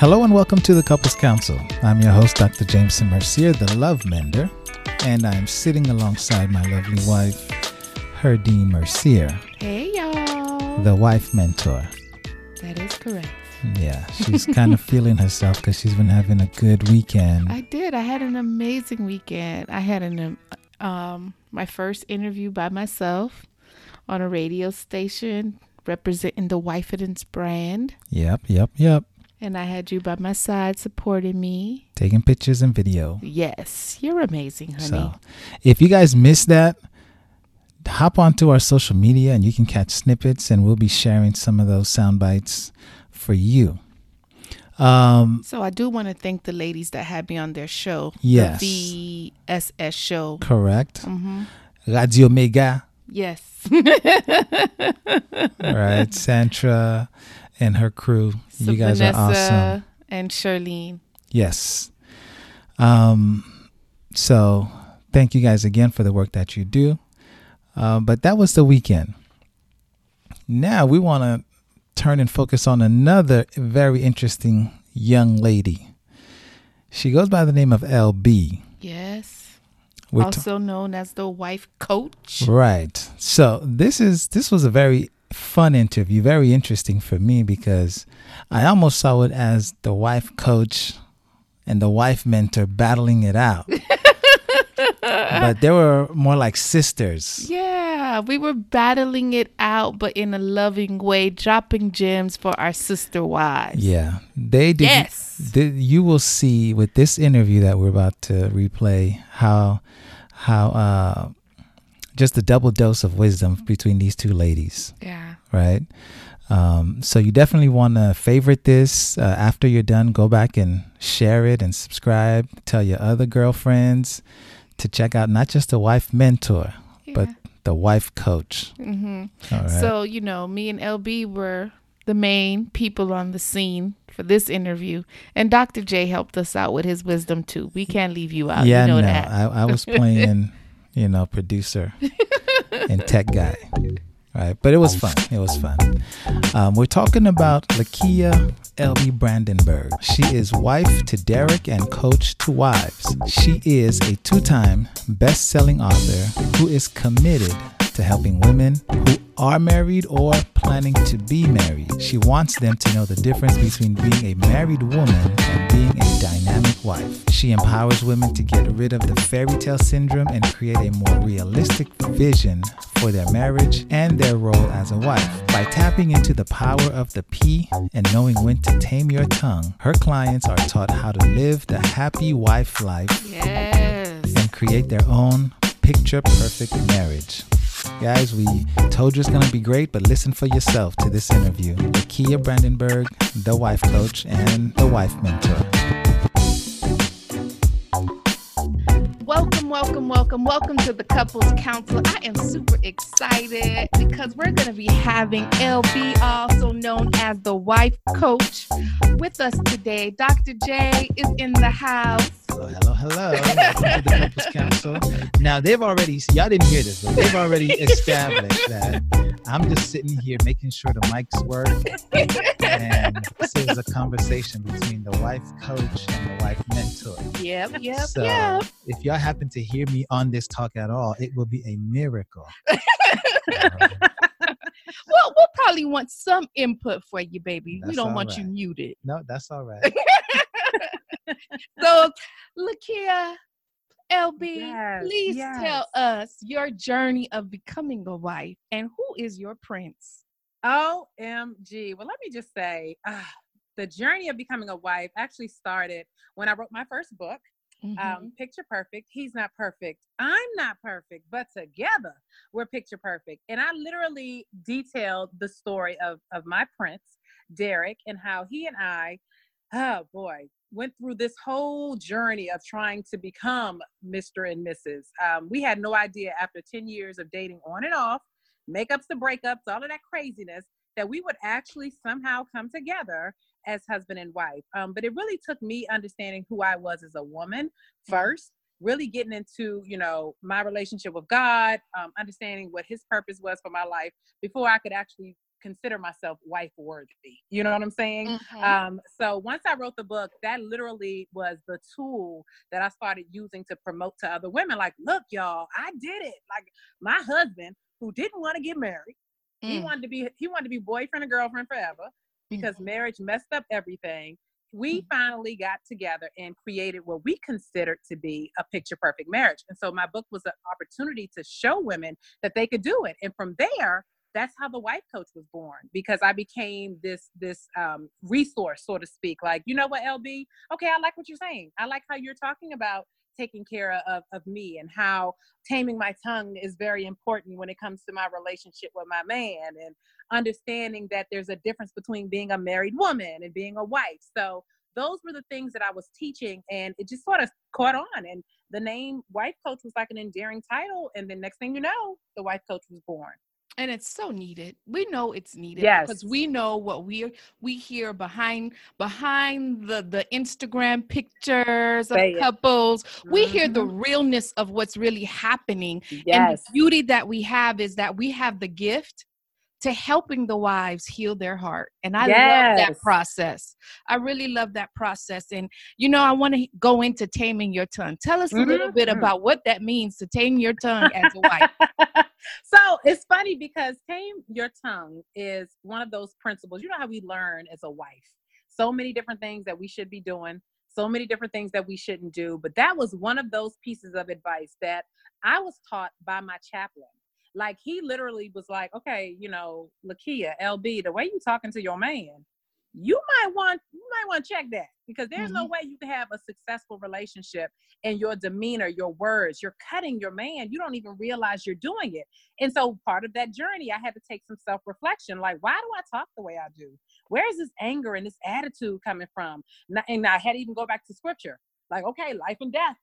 Hello and welcome to the Couples Council. I'm your host, Dr. Jameson Mercier, the Love Mender, and I'm sitting alongside my lovely wife, Herdine Mercier, Hey, y'all. the wife mentor. That is correct. Yeah, she's kind of feeling herself because she's been having a good weekend. I did. I had an amazing weekend. I had an um, my first interview by myself on a radio station representing the Wifedence brand, Yep, yep, yep. And I had you by my side supporting me. Taking pictures and video. Yes, you're amazing, honey. So, if you guys missed that, hop onto our social media and you can catch snippets, and we'll be sharing some of those sound bites for you. Um, So I do want to thank the ladies that had me on their show. Yes. The VSS show. correct. hmm Radio Mega, Yes. right? Santra and her crew. So you guys Vanessa are awesome. and Charlene. Yes. Um, so thank you guys again for the work that you do. Uh, but that was the weekend. Now we want to turn and focus on another very interesting young lady. She goes by the name of LB. Yes. We're also known as the wife coach. Right. So this is this was a very fun interview, very interesting for me because I almost saw it as the wife coach and the wife mentor battling it out. but they were more like sisters. Yeah, we were battling it out, but in a loving way, dropping gems for our sister wives. Yeah. They did Yes. th- you will see with this interview that we're about to replay how how uh just a double dose of wisdom between these two ladies. Yeah. right? Um, so you definitely want to favorite this. Uh, after you're done, go back and share it and subscribe. Tell your other girlfriends to check out not just the wife mentor, but the wife coach. hmm All right. So, you know, me and LB were the main people on the scene for this interview. And Dr. J helped us out with his wisdom too. We can't leave you out. yeah, you know no, that. I, I was playing, you know, producer and tech guy. Right, but it was fun. It was fun. Um, we're talking about Lakia L.B. Brandenburg. She is wife to Derek and coach to wives. She is a two time best selling author who is committed to helping women who are married or planning to be married. She wants them to know the difference between being a married woman and being a dynamic wife. She empowers women to get rid of the fairy tale syndrome and create a more realistic vision for their marriage and their role as a wife. By tapping into the power of the P and knowing when to tame your tongue, her clients are taught how to live the happy wife life Yes. and create their own picture perfect marriage. Guys, we told you it's going to be great, but listen for yourself to this interview. Kia Brandenburg, the wife coach and the wife mentor. Welcome, welcome, welcome, welcome to the Couples Council. I am super excited because we're going to be having LB, also known as the wife coach, with us today. Dr. J is in the house. Hello, hello, hello. Welcome to the Couples Council. Now, they've already, y'all didn't hear this, but they've already established that I'm just sitting here making sure the mics work. And this is a conversation between the wife coach and the wife mentor. Yep, yep, so yep. if y'all happen to hear me on this talk at all, it will be a miracle. Um, well, we'll probably want some input for you, baby. we don't want you muted. no, that's all right. So, Lakia, LB, Yes, please yes. tell us your journey of becoming a wife and who is your prince? OMG. Well, let me just say, ah, the journey of becoming a wife actually started when I wrote my first book. Um, mm-hmm. Um, picture perfect. He's not perfect. I'm not perfect, but together we're picture perfect. And I literally detailed the story of of my prince, Derek, and how he and I, oh boy, went through this whole journey of trying to become Mr. and Mrs. Um, we had no idea after 10 years of dating on and off, makeups to breakups, all of that craziness, that we would actually somehow come together as husband and wife. Um, but it really took me understanding who I was as a woman mm-hmm. first, really getting into, you know, my relationship with God, um, understanding what his purpose was for my life before I could actually consider myself wife worthy. You know what I'm saying? Mm-hmm. Um, so once I wrote the book, that literally was the tool that I started using to promote to other women. Like, look, y'all, I did it. Like my husband, who didn't want to get married, mm. he wanted to be he wanted to be boyfriend and girlfriend forever because mm. marriage messed up everything. We mm. finally got together and created what we considered to be a picture perfect marriage. And so my book was an opportunity to show women that they could do it. And from there, that's how the wife coach was born because I became this this um, resource, so to speak. Like, you know what, LB? Okay, I like what you're saying. I like how you're talking about taking care of, of me and how taming my tongue is very important when it comes to my relationship with my man and understanding that there's a difference between being a married woman and being a wife. So those were the things that I was teaching and it just sort of caught on and the name wife coach was like an endearing title and then next thing you know the wife coach was born and it's so needed we know it's needed yes. because we know what we we hear behind behind the the instagram pictures of Say couples it. we mm-hmm. hear the mm-hmm. realness of what's really happening yes. and the beauty that we have is that we have the gift to helping the wives heal their heart. And I yes. love that process. I really love that process. And, you know, I want to go into taming your tongue. Tell us mm-hmm. a little bit mm-hmm. about what that means to tame your tongue as a wife. so it's funny because tame your tongue is one of those principles. You know how we learn as a wife so many different things that we should be doing so many different things that we shouldn't do. But that was one of those pieces of advice that I was taught by my chaplain. Like he literally was like, okay, you know, Lakia, LB, the way you talking to your man, you might want you might want to check that because there's mm-hmm. no way you can have a successful relationship and your demeanor your words you're cutting your man you don't even realize you're doing it. And so part of that journey i had to take some self-reflection like why do i talk the way i do? Where is this anger and this attitude coming from? And i had to even go back to scripture like okay life and death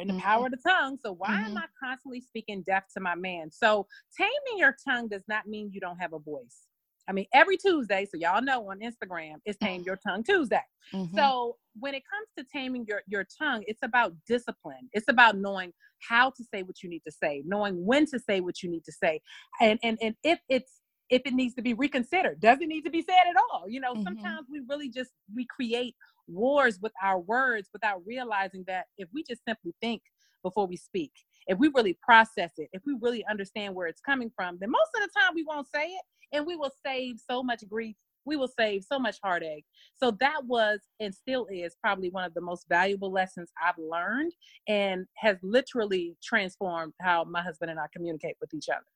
in the mm-hmm. power of the tongue. So why mm-hmm. am I constantly speaking deaf to my man? So taming your tongue does not mean you don't have a voice. I mean, every Tuesday, so y'all know on Instagram, it's Tame Your Tongue Tuesday. Mm-hmm. So when it comes to taming your, your tongue, it's about discipline. It's about knowing how to say what you need to say, knowing when to say what you need to say. And and and if it's if it needs to be reconsidered, does it need to be said at all? You know, mm-hmm. sometimes we really just we create wars with our words without realizing that if we just simply think before we speak, if we really process it, if we really understand where it's coming from, then most of the time we won't say it and we will save so much grief. We will save so much heartache. So that was and still is probably one of the most valuable lessons I've learned and has literally transformed how my husband and I communicate with each other.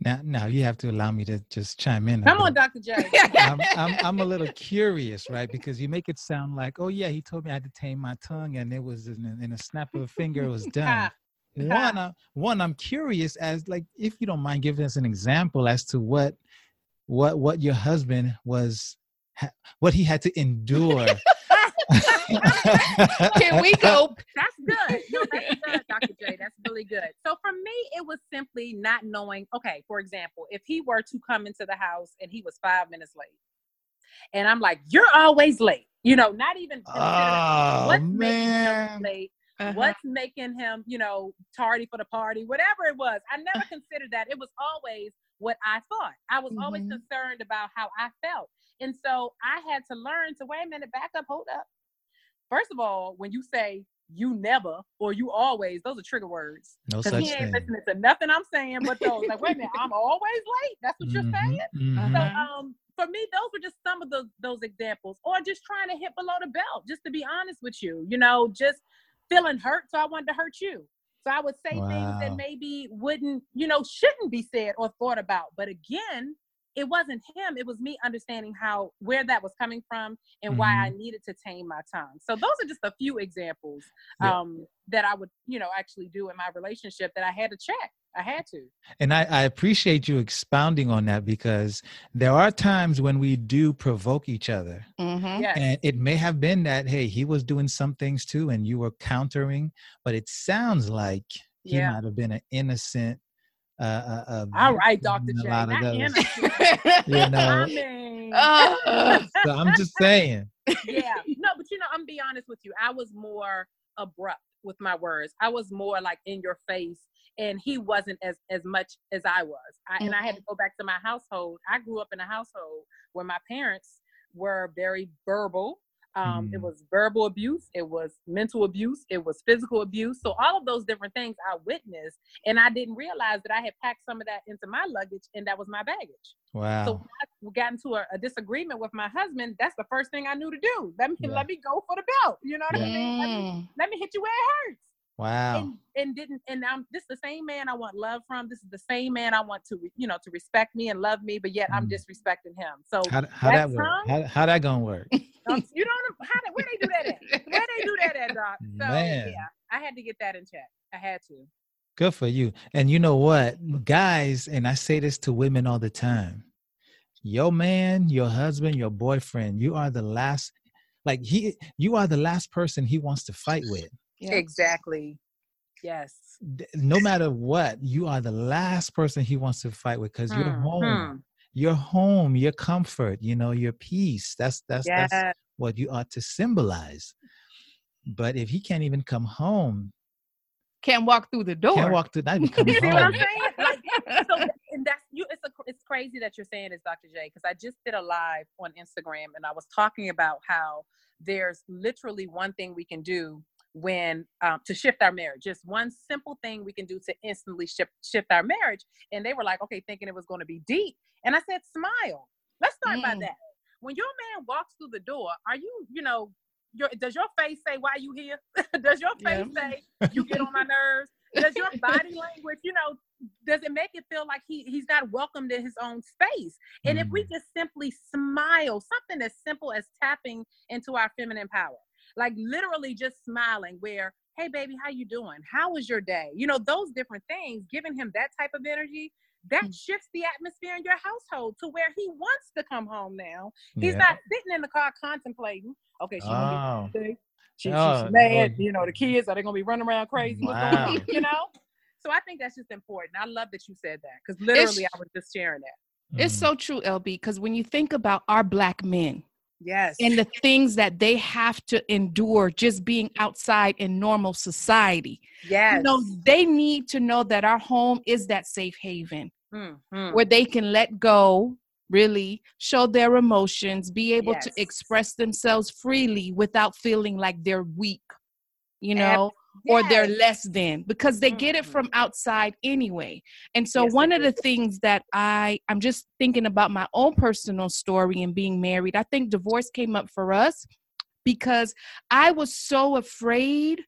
Now, now you have to allow me to just chime in. Come on, Dr. J. I'm, I'm, I'm, a little curious, right? Because you make it sound like, oh yeah, he told me I had to tame my tongue, and it was in a, in a snap of a finger, it was done. one, uh, one, I'm curious as like if you don't mind giving us an example as to what, what, what your husband was, what he had to endure Can we go? That's good. No, that's good, Dr. J. That's really good. So for me, it was simply not knowing. Okay, for example, if he were to come into the house and he was five minutes late, and I'm like, "You're always late," you know, not even oh, what's man. making him late. Uh-huh. What's making him, you know, tardy for the party, whatever it was. I never considered that. It was always what I thought. I was mm-hmm. always concerned about how I felt. And so I had to learn to wait a minute, back up, hold up. First of all, when you say you never or you always, those are trigger words. No such he ain't thing. listening to nothing I'm saying but those. like, wait a minute, I'm always late. That's what mm-hmm, you're saying. Mm-hmm. So um for me, those were just some of those those examples. Or just trying to hit below the belt, just to be honest with you. You know, just feeling hurt, so I wanted to hurt you. So I would say wow. things that maybe wouldn't, you know, shouldn't be said or thought about. But again, it wasn't him. It was me understanding how where that was coming from and mm-hmm. why I mm-hmm. needed to tame my tongue. So those are just a few examples yeah. um, that I would, you know, actually do in my relationship that I had to check. I had to. And I, I appreciate you expounding on that because there are times when we do provoke each other. Mm-hmm. Yes. And it may have been that, hey, he was doing some things too and you were countering, but it sounds like he yeah. might have been an innocent uh, uh, uh, All right, Doctor J. Not innocent. you know. I mean. so I'm just saying. Yeah. No, but you know, I'm be honest with you. I was more abrupt with my words. I was more like in your face and he wasn't as as much as I was. I, mm-hmm. And I had to mm-hmm. go back to my household. I grew up in a household where my parents were very verbal. Um, mm. It was verbal abuse, it was mental abuse, it was physical abuse. So all of those different things I witnessed, and I didn't realize that I had packed some of that into my luggage, and that was my baggage. Wow. So when I got into a, a, disagreement with my husband. That's the first thing I knew to do. Let me yeah. let me go for the belt. You know what yeah. I mean? Let me, let me hit you where it hurts. Wow. And, and, didn't and I'm this is the same man I want love from. This is the same man I want to you know to respect me and love me, but yet mm. I'm disrespecting him. So how, how that work? How, how that gonna work? You don't how where they do that at? Where they do that at, Doc? So man. yeah, I had to get that in check. I had to. Good for you. And you know what, guys, and I say this to women all the time. Your man, your husband, your boyfriend, you are the last like he you are the last person he wants to fight with yeah. Exactly. Yes. No matter what, you are the last person he wants to fight with because mm. you're home. Hmm. Your home, your comfort, you know, your peace. That's that's yes. that's what you ought to symbolize. But if he can't even come home, can't walk through the door. Can't walk through that. you see what I'm saying? Like, so, and that's you. It's a, it's crazy that you're saying this, Dr. J, because I just did a live on Instagram and I was talking about how there's literally one thing we can do when um, to shift our marriage just one simple thing we can do to instantly shift shift our marriage and they were like okay thinking it was going to be deep and i said smile let's start mm. by that when your man walks through the door are you you know your, does your face say why you here does your face yeah. say you get on my nerves does your body language you know does it make it feel like he he's not welcomed in his own space and mm. if we mm. just simply smile something as simple as tapping into our feminine power like literally just smiling where hey baby how you doing how was your day you know those different things giving him that type of energy that mm. shifts the atmosphere in your household to where he wants to come home now he's yeah. not sitting in the car contemplating okay she oh. she, she's oh, mad oh. you know the kids are they gonna be running around crazy wow. you know so i think that's just important i love that you said that because literally it's, i was just sharing that it's mm. so true lb because when you think about our black men Yes. And the things that they have to endure just being outside in normal society. Yes. You know, they need to know that our home is that safe haven mm-hmm. where they can let go, really show their emotions, be able yes. to express themselves freely without feeling like they're weak, you know, or they're less than because they get it from mm-hmm. outside anyway. And so yes, one of the things that I I'm just thinking about my own personal story and being married. I think divorce came up for us because I was so afraid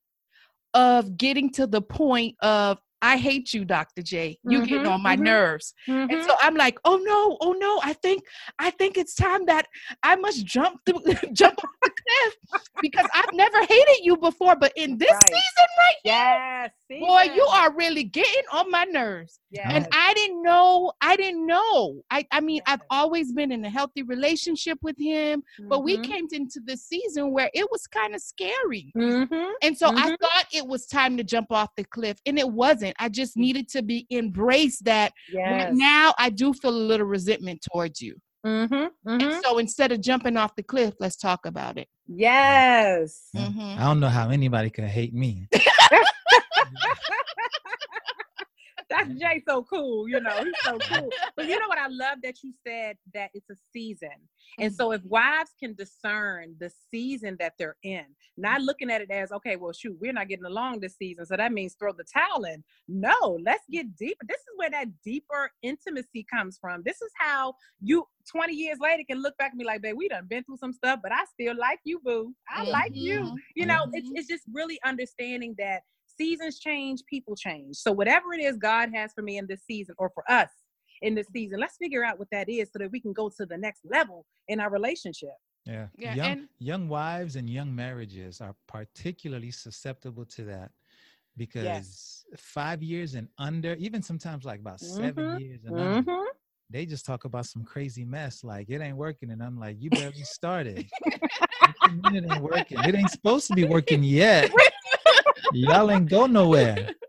of getting to the point of I hate you, Dr. J. You mm-hmm, getting on my mm-hmm, nerves. Mm-hmm. And so I'm like, oh no, oh no, I think I think it's time that I must jump through jump off the cliff because I've never hated you before, but in this right. season right yes, here, boy, you are really getting on my nerves. Yes. And I didn't know, I didn't know. I, I mean. I've always been in a healthy relationship with him, but we mm-hmm. came into this season where it was kind of scary. Mm-hmm, and so I thought it was time to jump off the cliff, and it wasn't wasn't. I just mm. needed to be embraced that yes. now I do feel a little resentment towards you. Mm-hmm, mm-hmm. And so instead of jumping off the cliff, let's talk about it. Yes. Mm-hmm. I don't know how anybody could hate me. That's Jay so cool, you know, he's so cool. But you know what I love that you said that it's a season. And so if wives can discern the season that they're in, not looking at it as, okay, well, shoot, we're not getting along this season. So that means throw the towel in. No, let's get deeper. This is where that deeper intimacy comes from. This is how you 20 years later can look back and be like, babe, we done been through some stuff, but I still like you, boo. I mm-hmm. like you. You know, mm-hmm. it's, it's just really understanding that seasons change, people change. So whatever it is God has for me in this season or for us in this season. Let's figure out what that is so that we can go to the next level in our relationship. Yeah. Yeah, young, and- young wives and young marriages are particularly susceptible to that because five years and under, even sometimes like about seven Mhm. years and under, Mhm. they just talk about some crazy mess like it ain't working. And I'm like, you barely started. What you mean it ain't working. It ain't supposed to be working yet. Y'all ain't go nowhere.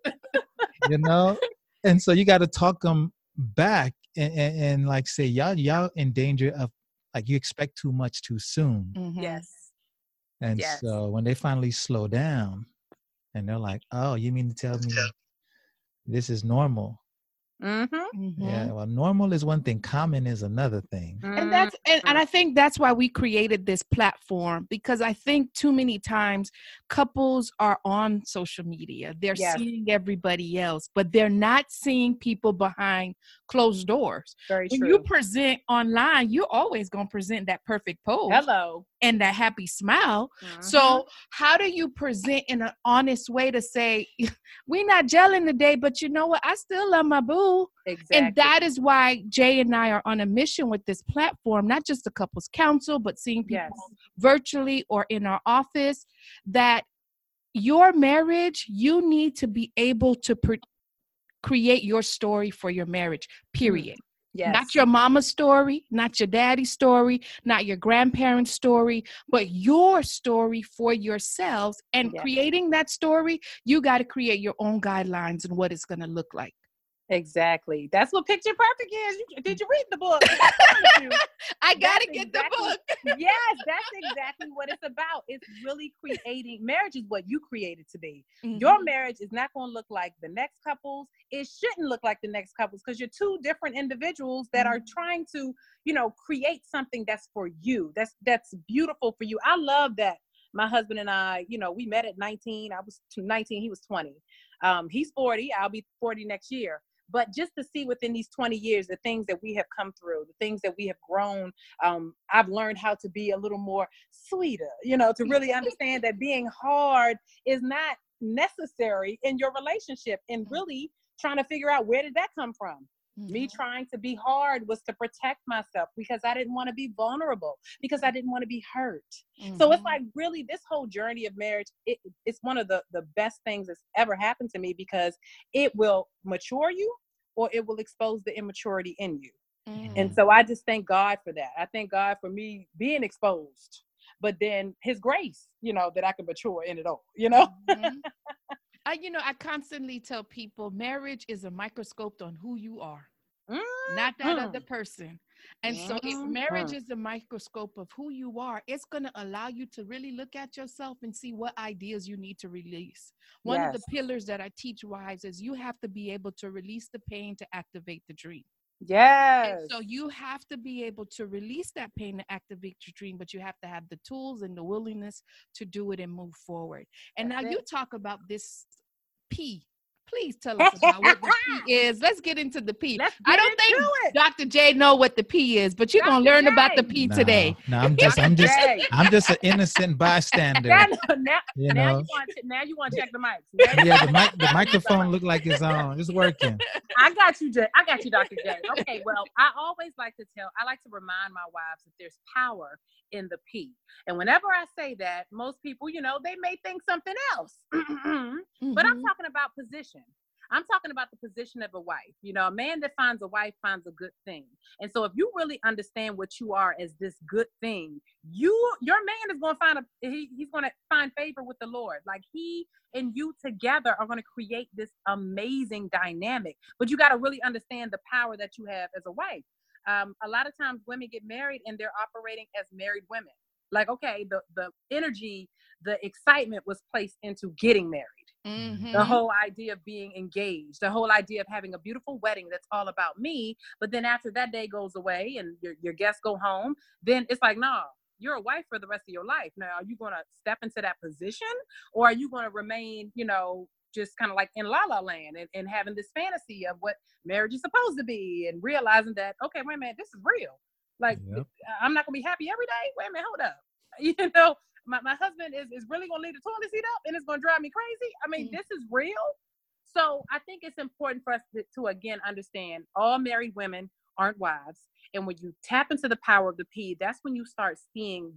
You know? And so you got to talk them back and, and, and like say, y'all, y'all in danger of like you expect too much too soon. Mhm. Yes. And Yes. so when they finally slow down and they're like, oh, you mean to tell me this is normal? Mm-hmm. Mhm. Yeah. Well, normal is one thing, common is another thing. and that's and, and i think that's why we created this platform because i think too many times couples are on social media they're Yes. seeing everybody else but they're not seeing people behind closed doors very when true. you present online you're always going to present that perfect pose Hello. And that happy smile Mhm. so how do you present in an honest way to say we're not gelling today but you know what i still love my boo exactly. and that is why Jay and I are on a mission with this platform, not just a couples council, but seeing people yes. virtually or in our office. That your marriage, you need to be able to pre- create your story for your marriage, period. Yes. Not your mama's story, not your daddy's story, not your grandparents' story, but your story for yourselves. And Yes. creating that story, you got to create your own guidelines and what it's going to look like. Exactly. That's what Picture Perfect is. You, did you read the book? I promise you. I got to get exactly- the book. yes, that's exactly what it's about. It's really creating marriage is what you created to be. Your Mhm. marriage is not going to look like the next couples. It shouldn't look like the next couples because you're two different individuals that are Mhm. trying to, you know, create something that's for you. That's that's beautiful for you. I love that. My husband and I, you know, we met at 19. I was 19. He was 20. Um, he's 40. I'll be 40 next year. But just to see within these 20 years the things that we have come through, the things that we have grown, um, I've learned how to be a little more sweeter, you know, to really understand that being hard is not necessary in your relationship and really trying to figure out where did that come from me Mhm. trying to be hard was to protect myself because i didn't want to be vulnerable because i didn't want to be hurt so it's Mhm. like really this whole journey of marriage it, it's one of the the best things that's ever happened to me because it will mature you or it will expose the immaturity in you Mhm. and so I just thank God for that. I thank God for me being exposed, but then His grace, you know, that I can mature in it all, you know? I, you know, I constantly tell people marriage is a microscope on who you are, not that Mhm. other person. And so, if Mhm. marriage is a microscope of who you are, it's going to allow you to really look at yourself and see what ideas you need to release. One of the pillars that I teach wives is you have to be able to release the pain to activate the dream. Yes. And so you have to be able to release that pain to activate your dream, but you have to have the tools and the willingness to do it and move forward. And That's now you talk about this P. Please tell us about what the P is. Let's get into the P. Let's I don't think it. Dr. J know what the P is, but you're gonna Dr. learn about the P No, today. No, I'm just, I'm just, I'm just an innocent bystander. now, now, You now you want to, now you want to check the mics. Yeah, the mic, the microphone look like it's on. It's working. I got you, Jay. I got you, Dr. J. Okay, well, I always like to tell, I like to remind my wives that there's power in the P. And whenever I say that, most people, you know, they may think something else. but I'm Mhm. talking about position. I'm talking about the position of a wife. You know, a man that finds a wife finds a good thing. And so if you really understand what you are as this good thing, you your man is going to find a he, he's going to find favor with the Lord. Like he and you together are going to create this amazing dynamic. But you got to really understand the power that you have as a wife. Um, a lot of times women get married and they're operating as married women. Like, okay, the the energy, the excitement was placed into getting married Mhm. the whole idea of being engaged, the whole idea of having a beautiful wedding that's all about me. But then after that day goes away and your, your guests go home, then it's like, nah, you're a wife for the rest of your life. Now, are you going to step into that position or are you going to remain, you know, just kind of like in la la land and, and having this fantasy of what marriage is supposed to be and realizing that, okay, wait a minute, this is real. Like, Yep. I'm not going to be happy every day. Wait a minute, hold up. You know, my, my husband is, is really going to leave the toilet seat up and it's going to drive me crazy. I mean, Mm. this is real. So I think it's important for us to, to again understand all married women aren't wives. And when you tap into the power of the P, that's when you start seeing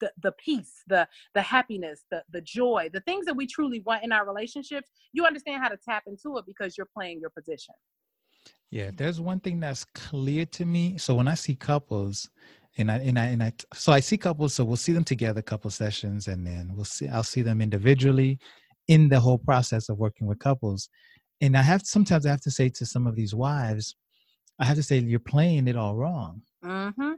the, the peace, the the happiness, the the joy, the things that we truly want in our relationships, you understand how to tap into it because you're playing your position. Yeah, there's one thing that's clear to me. So when I see couples, and I and I and I so I see couples, so we'll see them together, couple sessions, and then we'll see I'll see them individually in the whole process of working with couples. And I have sometimes I have to say to some of these wives, I have to say you're playing it all wrong. Mm-hmm.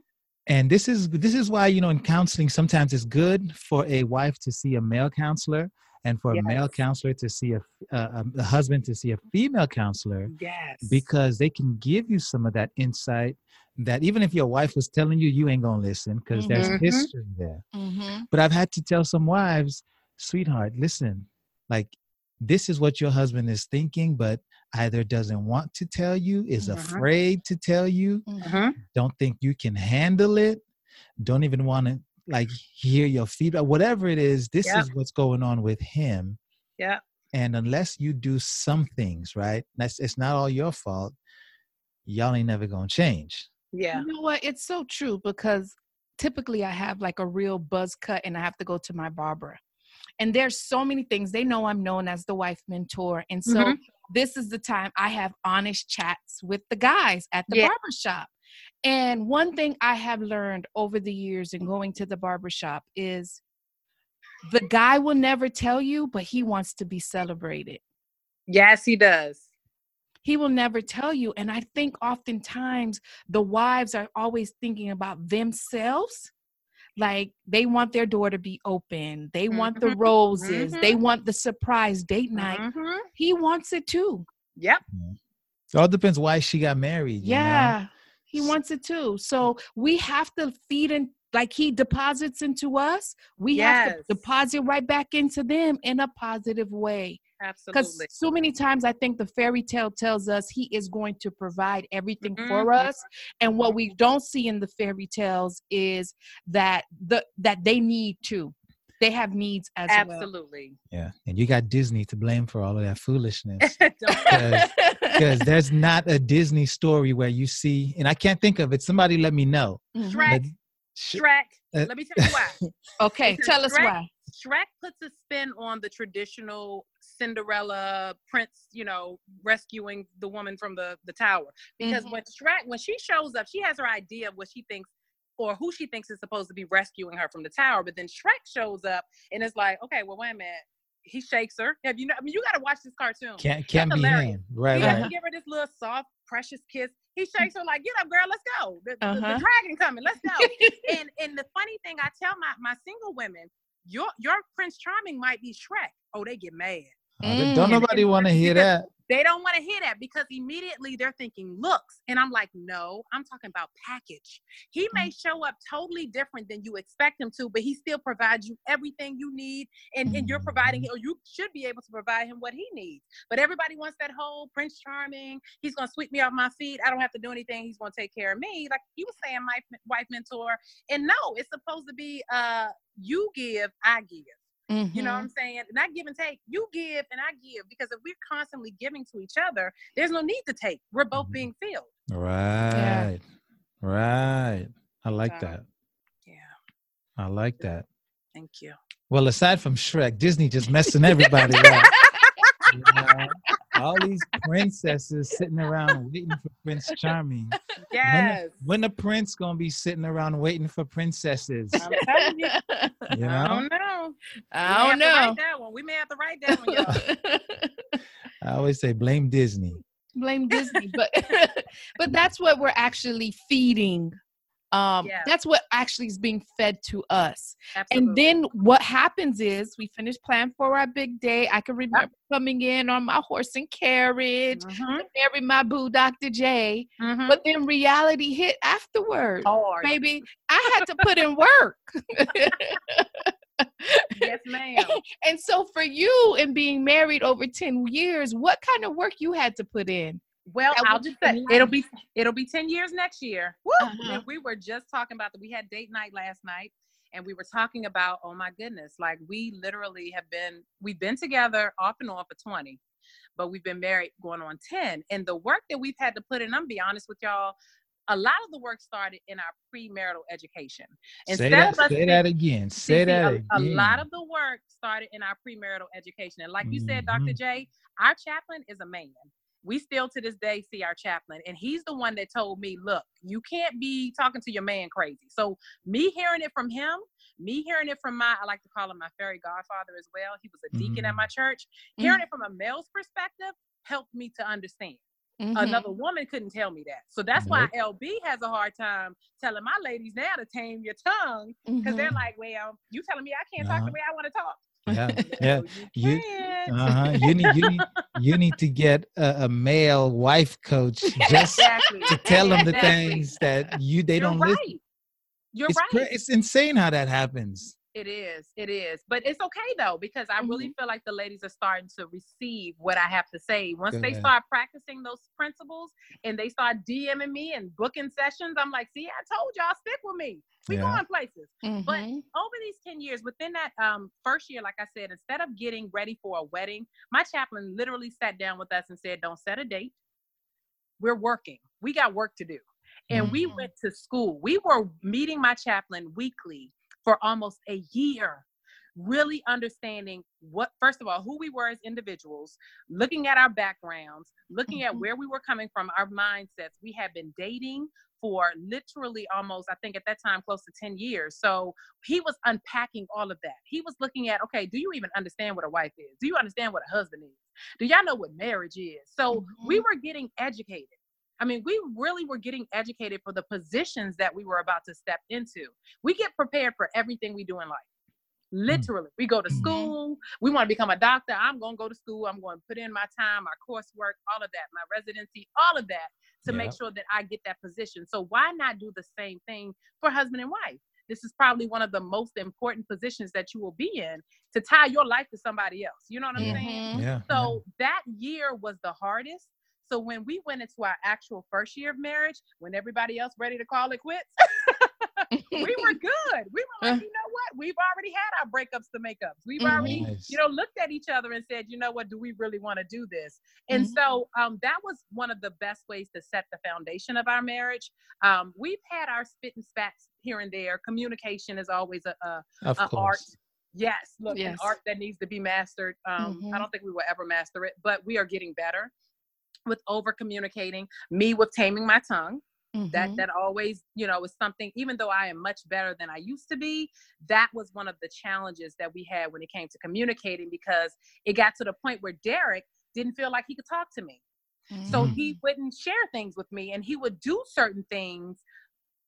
And this is this is why you know in counseling sometimes it's good for a wife to see a male counselor and for Yes. a male counselor to see a, a, a husband to see a female counselor Yes. because they can give you some of that insight that even if your wife was telling you you ain't gonna listen because there's Mhm. history there Mm-hmm. but i've had to tell some wives sweetheart listen like this is what your husband is thinking but either doesn't want to tell you is Mhm. afraid to tell you Mhm. don't think you can handle it don't even want to like hear your feedback whatever it is this Yep. is what's going on with him Yeah. and unless you do some things right that's it's not all your fault y'all ain't never gonna change Yeah. You know what? It's so true because typically I have like a real buzz cut and I have to go to my barber. And there's so many things. They know I'm known as the wife mentor. And so Mhm. this is the time I have honest chats with the guys at the Yeah. barber shop. And one thing I have learned over the years in going to the barber shop is the guy will never tell you, but he wants to be celebrated Yes, he does. he will never tell you and i think oftentimes the wives are always thinking about themselves like they want their door to be open they want the Mhm, roses they mhm. want the surprise date night Mhm. he wants it too Yep. it all depends why she got married you know? Yeah he wants it too so we have to feed in like he deposits into us we have to deposit right back into them in a positive way Absolutely. because so many times I think the fairy tale tells us he is going to provide everything for Mhm. us, and what we don't see in the fairy tales is that the that they need to, they have needs as well. Absolutely. yeah and you got disney to blame for all of that foolishness Don't- well. Because there's not a disney story where you see and i can't think of it somebody let me know Mhm. Shrek. But sh- Shrek. uh, Let me tell you why. Okay, Because tell us Shrek- why. Shrek puts a spin on the traditional Cinderella prince, you know, rescuing the woman from the the tower. Because Mhm. when Shrek, when she shows up, she has her idea of what she thinks or who she thinks is supposed to be rescuing her from the tower. But then Shrek shows up and it's like, okay, well, wait a minute. He shakes her. Have you know? I mean, you got to watch this cartoon. can't can't be hilarious. him right he right doesn't give her this little soft, precious kiss. He shakes her like, "Get up, girl, let's go. The, the- the Uh-huh. dragon coming, let's go." and and the funny thing, I tell my my single women, your your Prince Charming might be Shrek. Oh, they get mad. Oh, th- don't Mm. nobody want to hear that They don't want to hear that because immediately they're thinking looks, and I'm like, no, I'm talking about package. He may show up totally different than you expect him to, but he still provides you everything you need, and, and you're providing or you should be able to provide him what he needs. But everybody wants that whole Prince Charming. He's gonna sweep me off my feet. I don't have to do anything. He's gonna take care of me, like you were saying, my wife mentor. And no, it's supposed to be uh you give, I give. You know what Mhm. I'm saying? Not give and take. You give and I give because if we're constantly giving to each other, there's no need to take. We're both Mhm. being filled. right right i like So- that Yeah. i like that Thank you. well aside from shrek disney just messing everybody up you know? All these princesses sitting around waiting for prince charming Yes. when the prince gonna be sitting around waiting for princesses I'm telling you. you I don't know. I don't we may have to know. write that one. We may have to write that one, y'all. i always say blame disney blame Disney, but but that's what we're actually feeding. Um, Yeah. that's what actually is being fed to us. Absolutely. And then what happens is we finish planning for our big day. I can remember coming in on my horse and carriage, Mhm, marry my boo, Dr. J. mhm. But then reality hit afterwards. hard. Baby, I had to put in work. Yes, ma'am. and so for you in being married over 10 years, what kind of work you had to put in? Well, That I'll just the say it'll be it'll be ten years next year. Woo! Uh-huh. And we were just talking about that. We had date night last night, and we were talking about oh my goodness, like we literally have been we've been together off and on for twenty. but we've been married going on 10. And the work that we've had to put in, I'm be honest with y'all, a lot of the work started in our premarital education. Instead say that, say that again. Say that a, again. A lot of the work started in our premarital education. And like you mm-hmm. said, Dr. J, our chaplain is a man. We still to this day see our chaplain, and he's the one that told me, look, you can't be talking to your man crazy. So me hearing it from him, me hearing it from my, I like to call him my fairy godfather as well. He was a deacon mm-hmm. at my church. Hearing mm-hmm. it from a male's perspective helped me to understand. Mm-hmm. Another woman couldn't tell me that. So that's why LB has a hard time telling my ladies now to tame your tongue because mm-hmm. they're like, well, you telling me I can't uh-huh. talk the way I want to talk. Yeah, yeah. you, uh-huh. you need you need you need to get a, a male wife coach just exactly. to tell them the things that you they You're don't right. listen. You're it's right. it's insane how that happens. It is. It is. But it's okay though, because I mm-hmm. really feel like the ladies are starting to receive what I have to say. Once Good. they start practicing those principles and they start DMing me and booking sessions, I'm like, see, I told y'all, stick with me. We yeah. going places. Mm-hmm. But over these 10 years, within that um, first year, like I said, instead of getting ready for a wedding, my chaplain literally sat down with us and said, Don't set a date. We're working. We got work to do. And mm-hmm. we went to school. We were meeting my chaplain weekly for almost a year really understanding what first of all who we were as individuals looking at our backgrounds looking at mm-hmm. where we were coming from our mindsets. We had been dating for literally almost i think at that time close to 10 years. So he was unpacking all of that. He was looking at okay do you even understand what a wife is? Do you understand what a husband is? Do y'all know what marriage is? So mm-hmm. we were getting educated I mean, we really were getting educated for the positions that we were about to step into. We get prepared for everything we do in life. Mm. Literally, we go to mm-hmm. school. We want to become a doctor. I'm going to go to school. I'm going to put in my time, my coursework, all of that, my residency, all of that to make sure that I get that position. So, why not do the same thing for husband and wife? This is probably one of the most important positions that you will be in to tie your life to somebody else. You know what I'm mm-hmm. saying? Yeah, so, yeah. that year was the hardest so when we went into our actual first year of marriage, when everybody else ready to call it quits, we were good. We were like, you know what? We've already had our breakups to makeups. We've mm-hmm. already, you know, looked at each other and said, you know what? Do we really want to do this? And mm-hmm. so um, that was one of the best ways to set the foundation of our marriage. Um, we've had our spit and spats here and there. Communication is always a, a, a art. Yes, look, yes. an art that needs to be mastered. Um, mm-hmm. I don't think we will ever master it, but we are getting better with over communicating, me with taming my tongue. Mm-hmm. That that always, you know, was something, even though I am much better than I used to be, that was one of the challenges that we had when it came to communicating because it got to the point where Derek didn't feel like he could talk to me. Mm-hmm. So he wouldn't share things with me and he would do certain things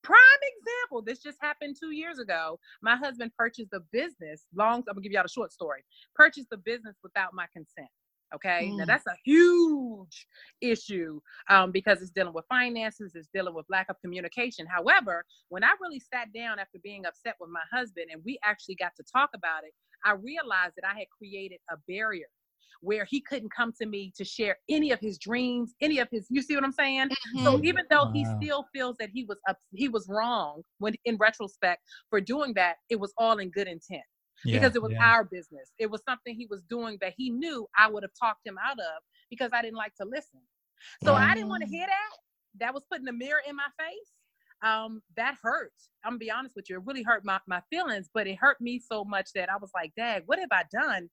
prime example this just happened two years ago my husband purchased a business long i'm gonna give y'all a short story purchased a business without my consent Okay, mm. now that's a huge issue um, because it's dealing with finances, it's dealing with lack of communication. However, when I really sat down after being upset with my husband and we actually got to talk about it, I realized that I had created a barrier where he couldn't come to me to share any of his dreams, any of his. You see what I'm saying? Mm-hmm. So even though wow. he still feels that he was up, he was wrong when, in retrospect, for doing that, it was all in good intent yeah, because it was yeah. our business. It was something he was doing that he knew I would have talked him out of because I didn't like to listen. So I didn't want to hear that. That was putting a mirror in my face. Um, that hurt. I'm gonna be honest with you. It really hurt my, my feelings, but it hurt me so much that I was like, Dad, what have I done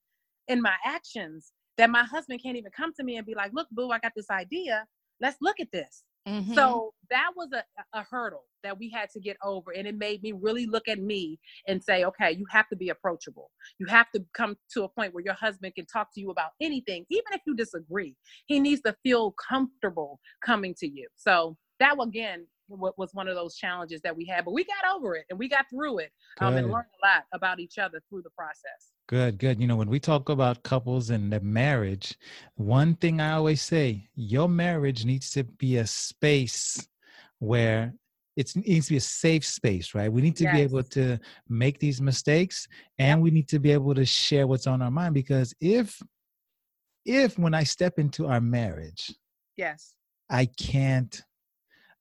in my actions that my husband can't even come to me and be like, look, boo, I got this idea. Let's look at this. Mm-hmm. So that was a, a hurdle that we had to get over. And it made me really look at me and say, okay, you have to be approachable. You have to come to a point where your husband can talk to you about anything, even if you disagree. He needs to feel comfortable coming to you. So that again was one of those challenges that we had, but we got over it and we got through it um, and learned a lot about each other through the process. Good, good. You know, when we talk about couples and the marriage, one thing I always say, your marriage needs to be a space where it needs to be a safe space, right? We need to yes. be able to make these mistakes and we need to be able to share what's on our mind because if if when I step into our marriage, yes, I can't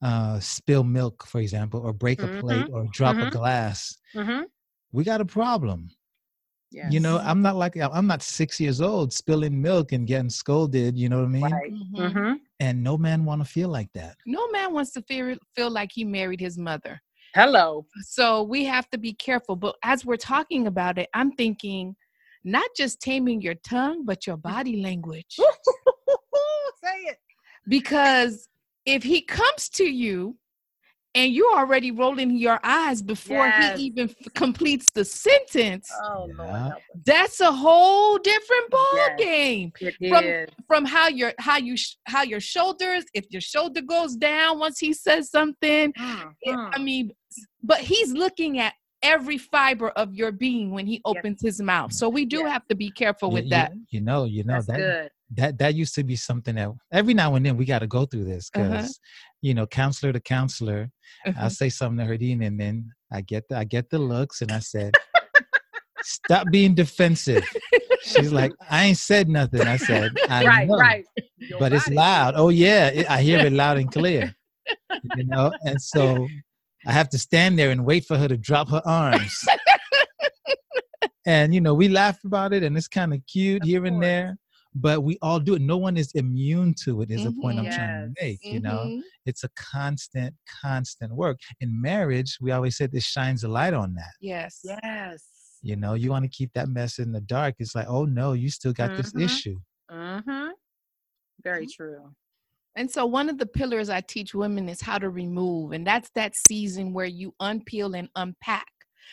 uh, spill milk, for example, or break a mm-hmm. plate or drop mm-hmm. a glass, mm-hmm. we got a problem Yes. You know, I'm not like I'm not six years old spilling milk and getting scolded. You know what I mean? right. Mhm. hmm And no man want to feel like that. No man wants to feel feel like he married his mother. Hello. So we have to be careful. But as we're talking about it, I'm thinking not just taming your tongue, but your body language. Say it. Because if he comes to you and you're already rolling your eyes before Yes. he even f- completes the sentence, Oh Yeah. Lord, that's a whole different ball Yes. game. From- is. From how your how you sh- how your shoulders, if your shoulder goes down once he says something, Mm, it- mm. I mean, but he's looking at every fiber of your being when he opens his mouth. So we do Yes. have to be careful with you- that. You, know, you know That's that good. that that used to be something that every now and then we got to go through this because Uh-huh. you know, counselor to counselor, I say something to Herdine, and then I get the I get the looks, and I said, "Stop being defensive." She's like, "I ain't said nothing." I said, "I right, know, right. Your but it's loud." Oh yeah, it, I hear it loud and clear. You know, and so I have to stand there and wait for her to drop her arms. and you know, we laugh about it, and it's kind of cute Of here and there. But we all do it. No one is immune to it. Is the point I'm Mhm. trying to make. You know, Mhm. it's a constant constant work in marriage we always said this shines a light on that Yes. Yes. you know you want to keep that mess in the dark it's like oh no you still got this Mhm. issue Mm-hmm. Very true. And so one of the pillars I teach women is how to remove, and that's that season where you unpeel and unpack.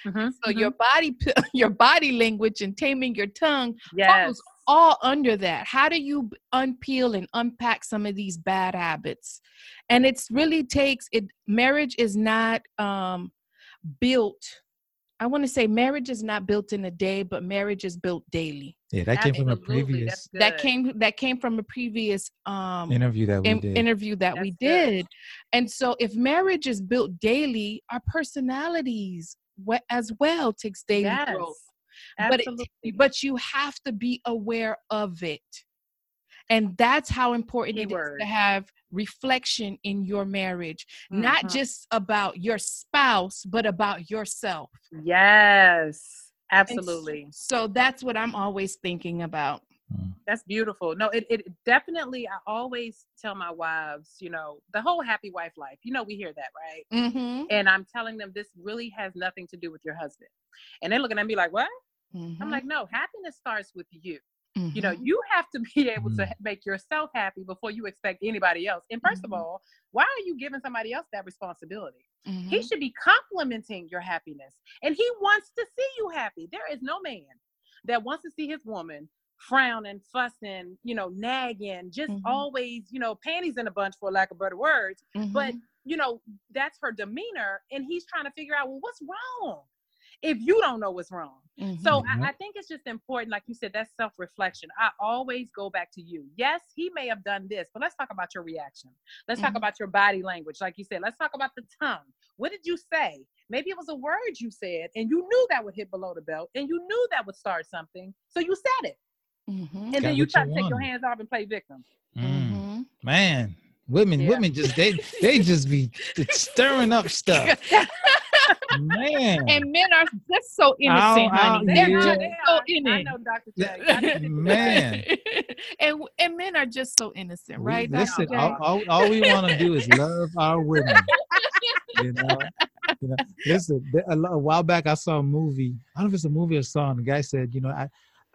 Mm-hmm. So your body, your body language, and taming your tongue yes. all under that. How do you unpeel and unpack some of these bad habits? And it's really takes it. Marriage is not um, built. I want to say marriage is not built in a day, but marriage is built daily. yeah that came from a previous That came that came from a previous um, interview that we in- did interview that we That's good. did. And so if marriage is built daily, our personalities we- as well takes daily Yes. growth. But it- Absolutely. But you have to be aware of it. And that's how important it is Keyword. to have reflection in your marriage, not Mhm. just about your spouse, but about yourself. Yes. And Absolutely. So that's what I'm always thinking about. Mm. That's beautiful. No, it, it definitely, I always tell my wives, you know, the whole happy wife life, you know, we hear that, right? Mm-hmm. And I'm telling them this really has nothing to do with your husband. And they're looking at me like, what? I'm like, no, happiness starts with you. You know, you have to be able to Mm. ha- make yourself happy before you expect anybody else. And 1st Mhm. of all, why are you giving somebody else that responsibility? He should be complimenting your happiness. And he wants to see you happy. There is no man that wants to see his woman frowning, fussing, you know, nagging, just Mhm. always, you know, panties in a bunch for lack of better words. But, you know, that's her demeanor. And he's trying to figure out, well, what's wrong? If you don't know what's wrong. So Mhm. I, I think it's just important, like you said, that's self reflection. I always go back to you. Yes, he may have done this, but let's talk about your reaction. Let's talk Mhm. about your body language. Like you said, let's talk about the tongue. What did you say? Maybe it was a word you said, and you knew that would hit below the belt, and you knew that would start something. So you said it. Mhm. And Got then you what try you to take your hands off and play victim. Mm. Mhm. man women Yeah. women just they they just be stirring up stuff man And men are just so Ow, innocent, ow, honey. They're yeah. just so are. I innocent. know, Dr. Yeah, J. I know this is man. and and men are just so innocent, We- right? Listen all, all, all we want to do is love our women you know, you know listen a, a while back i saw a movie i don't know if it's a movie or song the guy said you know I,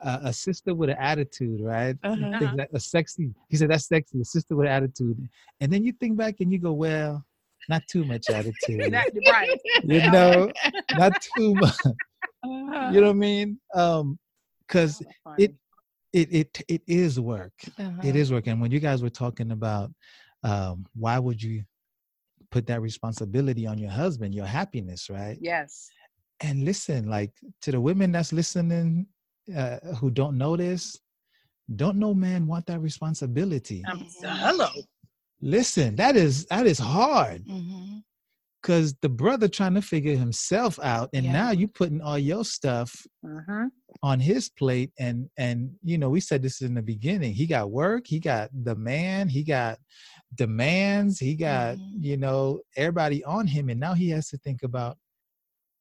uh, a sister with an attitude right Uh-huh. Uh-huh. like a sexy he said that's sexy a sister with an attitude and then you think back and you go well not too much attitude right. you know not too much Uh-huh. you know what i mean um because Oh, it it it it is work Uh-huh. it is work and when you guys were talking about um why would you put that responsibility on your husband your happiness right Yes. and listen like to the women that's listening uh, who don't know this don't no man want that responsibility Um, hello. Listen that is that is hard Mhm. because the brother trying to figure himself out and Yeah. now you putting all your stuff Mm-hmm. on his plate and and you know we said this in the beginning he got work he got the man he got demands he got Mhm. you know everybody on him and now he has to think about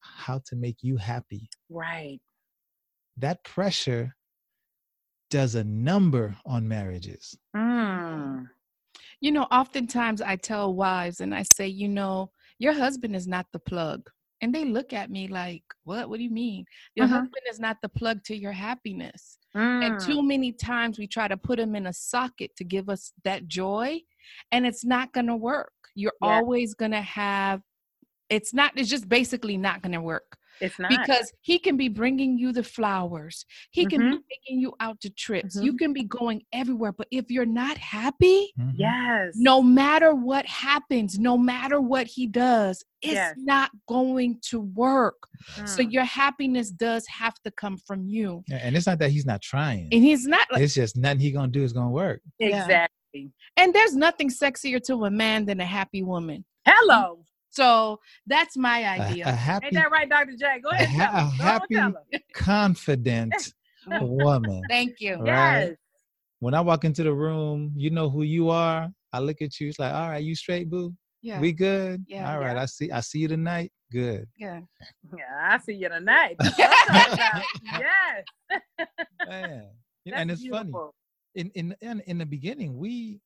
how to make you happy Right. that pressure does a number on marriages. Mm. You know, oftentimes I tell wives and I say, you know, your husband is not the plug. And they look at me like, what? What do you mean? Your Mhm. husband is not the plug to your happiness. Mm. And too many times we try to put him in a socket to give us that joy, and it's not going to work. You're Yeah. always going to have, it's not, it's just basically not going to work it's not because he can be bringing you the flowers. He can Mm-hmm. be taking you out to trips. You can be going everywhere. But if you're not happy, Mhm. yes no matter what happens, no matter what he does, it's Yes. not going to work. So Mm. your happiness does have to come from you. Yeah, And it's not that he's not trying. And he's not like, It's just nothing he gonna do is gonna work. Yeah. exactly and there's nothing sexier to a man than a happy woman. hello So that's my idea. a happy, ain't that right dr j go a ahead ha- tell a 'em. Go on, happy- tell 'em. confident woman. Thank you. Right. yes When I walk into the room, you know who you are. I look at you. It's like, all right, you straight, boo. Yeah. We good. Yeah. All right. Yeah. I see. I see you tonight. Good. yeah. yeah i see you tonight That's what I'm talking about. yes Man. You know, That's and it's funny. beautiful. in in in, in the beginning we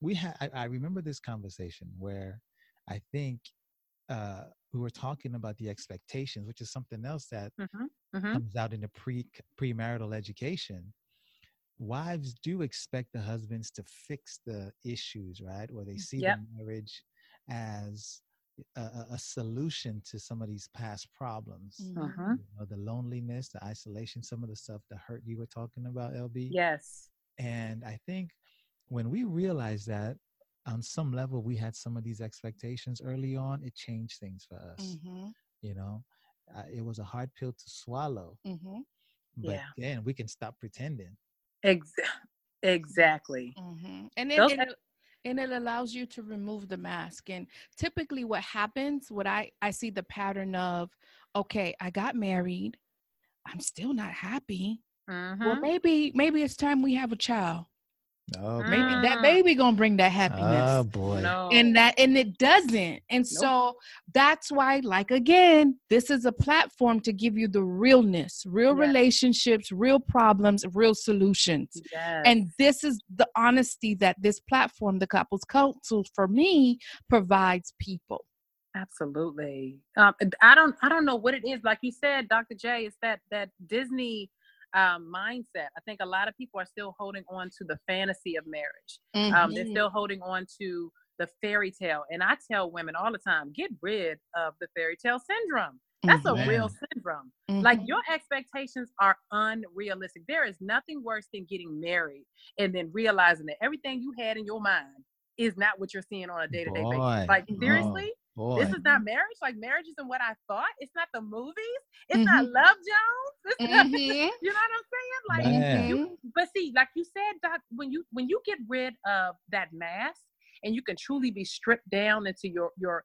we had I, I remember this conversation where i think uh we were talking about the expectations which is something else that Mhm, mhm. comes out in the pre premarital education wives do expect the husbands to fix the issues right or they see Yep. the marriage as a, a- solution to some of these past problems Mhm. Mhm. you know, the loneliness the isolation some of the stuff the hurt you were talking about lb yes and I think when we realize that on some level we had some of these expectations early on, it changed things for us. Mhm. You know, uh, it was a hard pill to swallow, Mhm. but Yeah. then we can stop pretending. Ex- exactly Mhm. And it, Those and, it, and it allows you to remove the mask. And typically, what happens, what I I see the pattern of, okay, I got married, I'm still not happy. Well, Mhm. maybe maybe it's time we have a child. Oh, Maybe boy. that Mm. baby gonna bring that happiness. oh boy. no and that and it doesn't and so that's why like again this is a platform to give you the realness real Yes. relationships real problems real solutions yes. and this is the honesty that this platform the couples council for me provides people Absolutely. Um, I don't I don't know what it is. Like you said, Dr. J, it's that that Disney um, mindset. I think a lot of people are still holding on to the fantasy of marriage. Um, they're Mhm. still holding on to the fairy tale. And I tell women all the time, get rid of the fairy tale syndrome. That's a real Mhm. syndrome. Mhm. Like your expectations are unrealistic. There is nothing worse than getting married and then realizing that everything you had in your mind is not what you're seeing on a day-to-day basis. Like Oh. Seriously, Boy. this is not marriage. Like marriage isn't what I thought. It's not the movies. It's not Mhm. Love Jones. It's not, you know what I'm saying? Like, you, but see, like you said, Doc, when you when you get rid of that mask and you can truly be stripped down into your your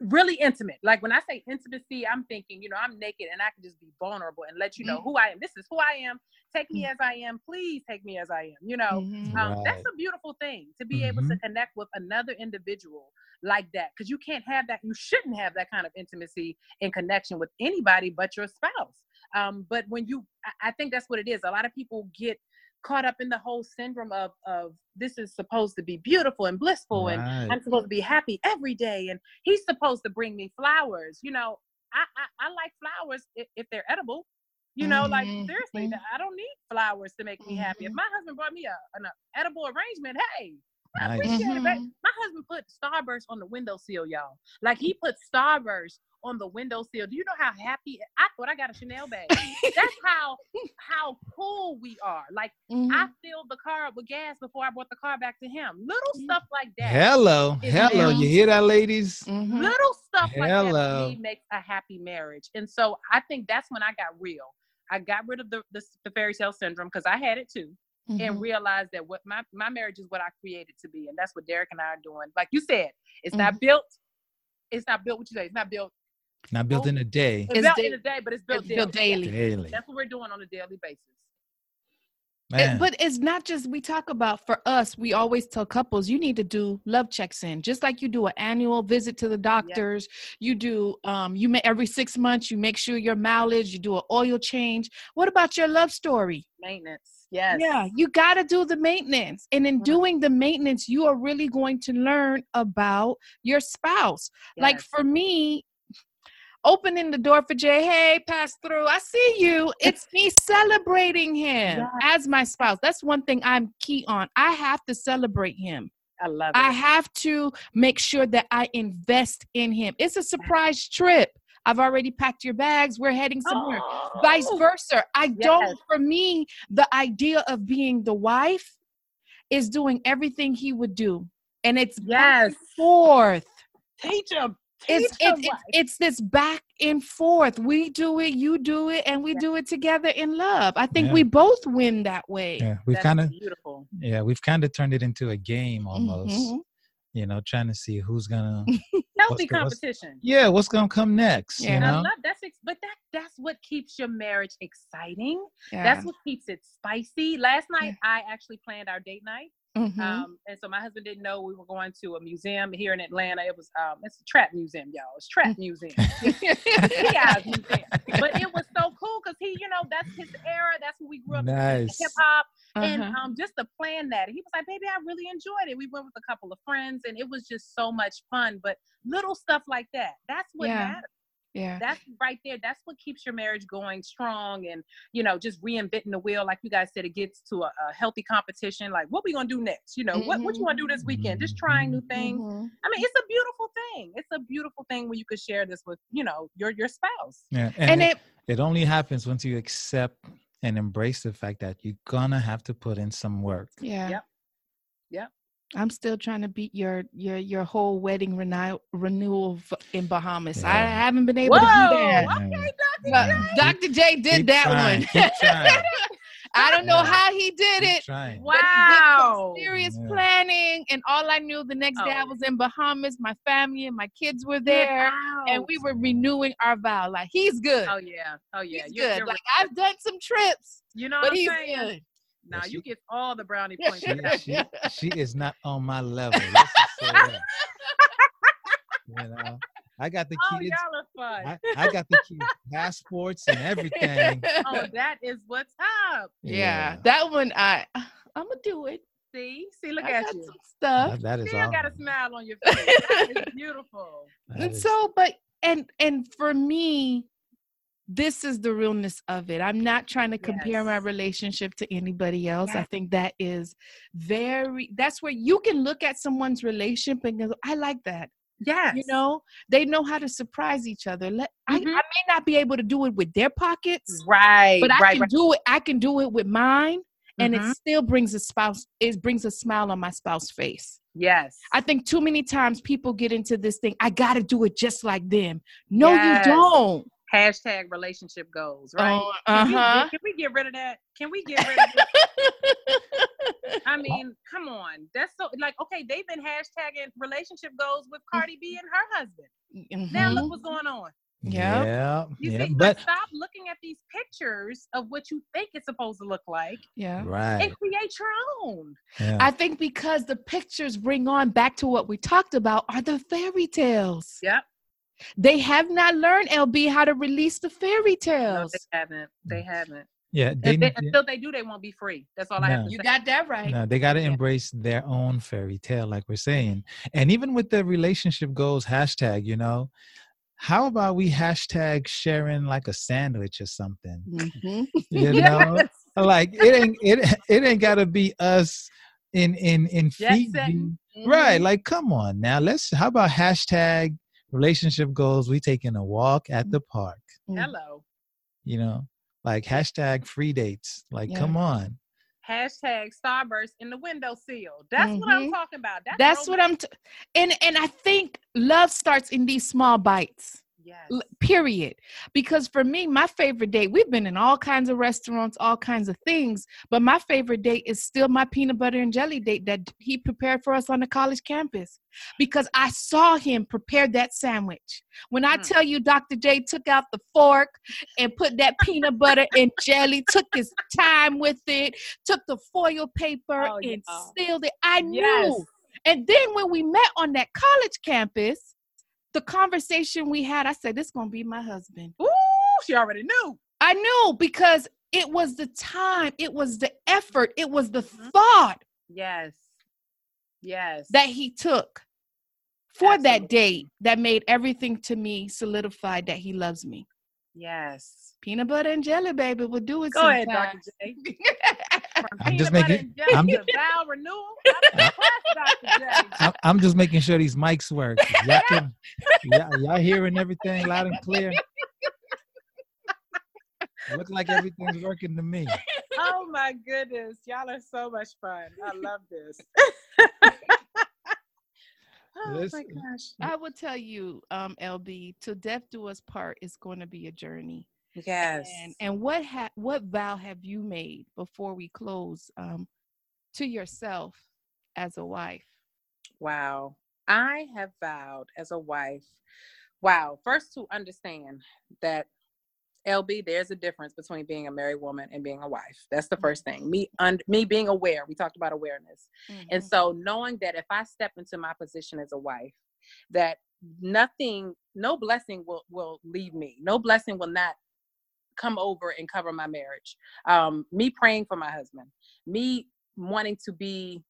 really intimate. Like when I say intimacy, I'm thinking, you know, I'm naked and I can just be vulnerable and let you know who I am. This is who I am. Take me as I am. Please take me as I am. You know, Mhm. um, that's a beautiful thing to be able to connect with another individual like that because you can't have that you shouldn't have that kind of intimacy and connection with anybody but your spouse um, but when you I, I think that's what it is a lot of people get caught up in the whole syndrome of of this is supposed to be beautiful and blissful and i'm supposed to be happy every day and he's supposed to bring me flowers you know i i, I like flowers if, if they're edible you know, like Mhm, seriously. I don't need flowers to make me happy. If Mhm. my husband brought me a, an edible arrangement, hey, I Nice. appreciate it. babe. Mhm. My husband put Starburst on the windowsill, y'all. Like he put Starburst on the windowsill. Do you know how happy I thought I got a Chanel bag? That's how how cool we are. Like I Mhm. filled the car up with gas before I brought the car back to him. Little Mhm. stuff like that. Hello. Hello. marriage. You hear that, ladies? Mhm. Little stuff like that Hello. to me makes a happy marriage. And so I think that's when I got real. I got rid of the the, the fairy tale syndrome because I had it too, and Mhm. realized that what my my marriage is what I created to be, and that's what Derek and I are doing. Like you said, it's Mm-hmm. not built. It's not built. What you say? It's not built. Not built in a day. It's, It's built da- in a day, but it's built It's built daily. daily. Daily. That's what we're doing on a daily basis. Man. but it's not just we talk about for us. We always tell couples you need to do love checks in, just like you do an annual visit to the doctors. You do um you may every six months you make sure your mileage. You do an oil change. What about your love story? Maintenance. Yes. Yeah, you got to do the maintenance. And in doing the maintenance, you are really going to learn about your spouse. Like for me, opening the door for Jay, hey, pass through. I see you. It's me celebrating him Yes. as my spouse. That's one thing I'm key on. I have to celebrate him. I love it. I have to make sure that I invest in him. It's a surprise trip. I've already packed your bags. We're heading somewhere vice Oh. versa. I Yes. don't, for me, the idea of being the wife is doing everything he would do. And it's back and Yes. forth. Teach him. It's, Teach him. it's, it's, it's this back and forth. We do it, you do it, and we Yeah. do it together in love. I think Yeah. we both win that way. yeah, we've kind of beautiful. yeah, we've kind of turned it into a game almost. Mhm. You know, trying to see who's gonna Healthy the- what's- competition. yeah, what's gonna come next. Yeah. You And I love that's ex- but that that's what keeps your marriage exciting. Yeah. That's what keeps it spicy. Last night I actually planned our date night. Mhm. Um, and so my husband didn't know we were going to a museum here in Atlanta. It was um, it's a trap museum, y'all. It's trap museum. yeah, museum. But it was so cool because he, you know, that's his era. That's what we grew up Nice. hip hop. And Uh-huh. um, just to plan that, he was like, "Baby, I really enjoyed it." We went with a couple of friends, and it was just so much fun. But little stuff like that—that's what Yeah. matters. Yeah. That's right there. That's what keeps your marriage going strong, and you know, just reinventing the wheel, like you guys said. It gets to a, a healthy competition. Like, what we gonna do next? You know, what what you want to do this weekend? Just trying new things. Mhm. I mean, it's a beautiful thing. It's a beautiful thing when you could share this with, you know, your your spouse. yeah, And it, it, it only happens once you accept and embrace the fact that you're gonna have to put in some work. yeah. Yep. Yep. I'm still trying to beat your your your whole wedding renu- renewal f- in Bahamas. I haven't been able to do that. Okay, Dr. But Yeah. Dr. J did Keep that trying, one. I don't know Yeah. how he did Keep it. trying. but he did some Wow. Serious Yeah. planning, and all I knew the next day I Oh. was in Bahamas. My family and my kids were there, and we were renewing our vow. Like he's good. Oh yeah. Oh yeah. he's You're- good. you're Like right. I've done some trips, you know but what I'm he's saying? good. Now Yes, you you- get all the brownie points. She, she, she is not on my level. Let's just say that. You know, I got the Oh, kids. y'all are fun. I, I got the kids passports and everything. oh, that is what's up. yeah, that one I I'm gonna do it. See, see, look I at got you. some stuff. That, that is Still got a smile on your face. That is beautiful. That and is- so but and and for me this is the realness of it i'm not trying to compare my relationship to anybody else i think that is very that's where you can look at someone's relationship and go i like that Yes. you know they know how to surprise each other Let, I, I Mhm. may not be able to do it with their pockets right. but i right. can right. do it i can do it with mine and Mhm. it still brings a spouse it brings a smile on my spouse's face Yes. I think too many times people get into this thing. I got to do it just like them. No, Yes. you don't. Hashtag relationship goals. Right. Oh, Can, we, uh-huh. can we get rid of that? Can we get rid of it? I mean, come on. That's so like okay, they've been hashtagging relationship goals with Cardi B and her husband. Now Mhm. look what's going on. Yep. Yeah. You yeah. see, But but stop looking at these pictures of what you think it's supposed to look like yeah. right. and create your own. Yeah. I think because the pictures bring on back to what we talked about are the fairy tales. Yep. They have not learned LB how to release the fairy No, tales. they haven't. They haven't. yeah. They, they, until they do, they won't be free. That's all I have to You say. got that right. No, they got to Yeah. embrace their own fairy tale, like we're saying. And even with the relationship goals hashtag, you know, how about we hashtag sharing like a sandwich or something? Mhm. You know, like it ain't it it ain't got to be us in in in Jet Fiji, setting. right? Mhm. Like, come on now, let's. How about hashtag relationship goals? We taking a walk at the park, Hello. you know, like hashtag free dates. Like, Yeah. come on. Hashtag Starburst in the window windowsill. That's what I'm Mhm. talking about. That's, That's what. I'm t- and and I think love starts in these small bites. Yes. Period. Because for me, my favorite date, we've been in all kinds of restaurants, all kinds of things, but my favorite date is still my peanut butter and jelly date that he prepared for us on the college campus because I saw him prepare that sandwich. When I Mm. tell you Dr. J took out the fork and put that peanut butter and jelly, took his time with it, took the foil paper Oh, and yeah. sealed it, I knew. And then when we met on that college campus, the conversation we had, I said, This gonna be my husband. Ooh, she already knew. I knew because it was the time, it was the effort, it was the Mhm. thought Yes. Yes. that he took for that Absolutely. date that made everything to me solidified that he loves me. yes. Peanut butter and jelly, baby, will do it Go ahead. Dr. J. I'm just making- and jelly I'm- to renewal. I'm impressed, Dr. J. I'm, I'm just making sure these mics work. Y'all, can, y'all, y'all hearing everything loud and clear? Look like everything's working to me. Oh my goodness. Y'all are so much fun. I love this. oh my gosh. I will tell you, um, LB, to death do us part is going to be a journey. Yes. And and what ha- what vow have you made before we close um, to yourself as a wife? Wow. I have vowed as a wife. Wow. First to understand that LB, there's a difference between being a married woman and being a wife. That's the first thing. Me un- me being aware. We talked about awareness. And Mhm. so knowing that if I step into my position as a wife, that nothing, no blessing will will leave me. No blessing will not come over and cover my marriage. Um, me praying for my husband, me wanting to be,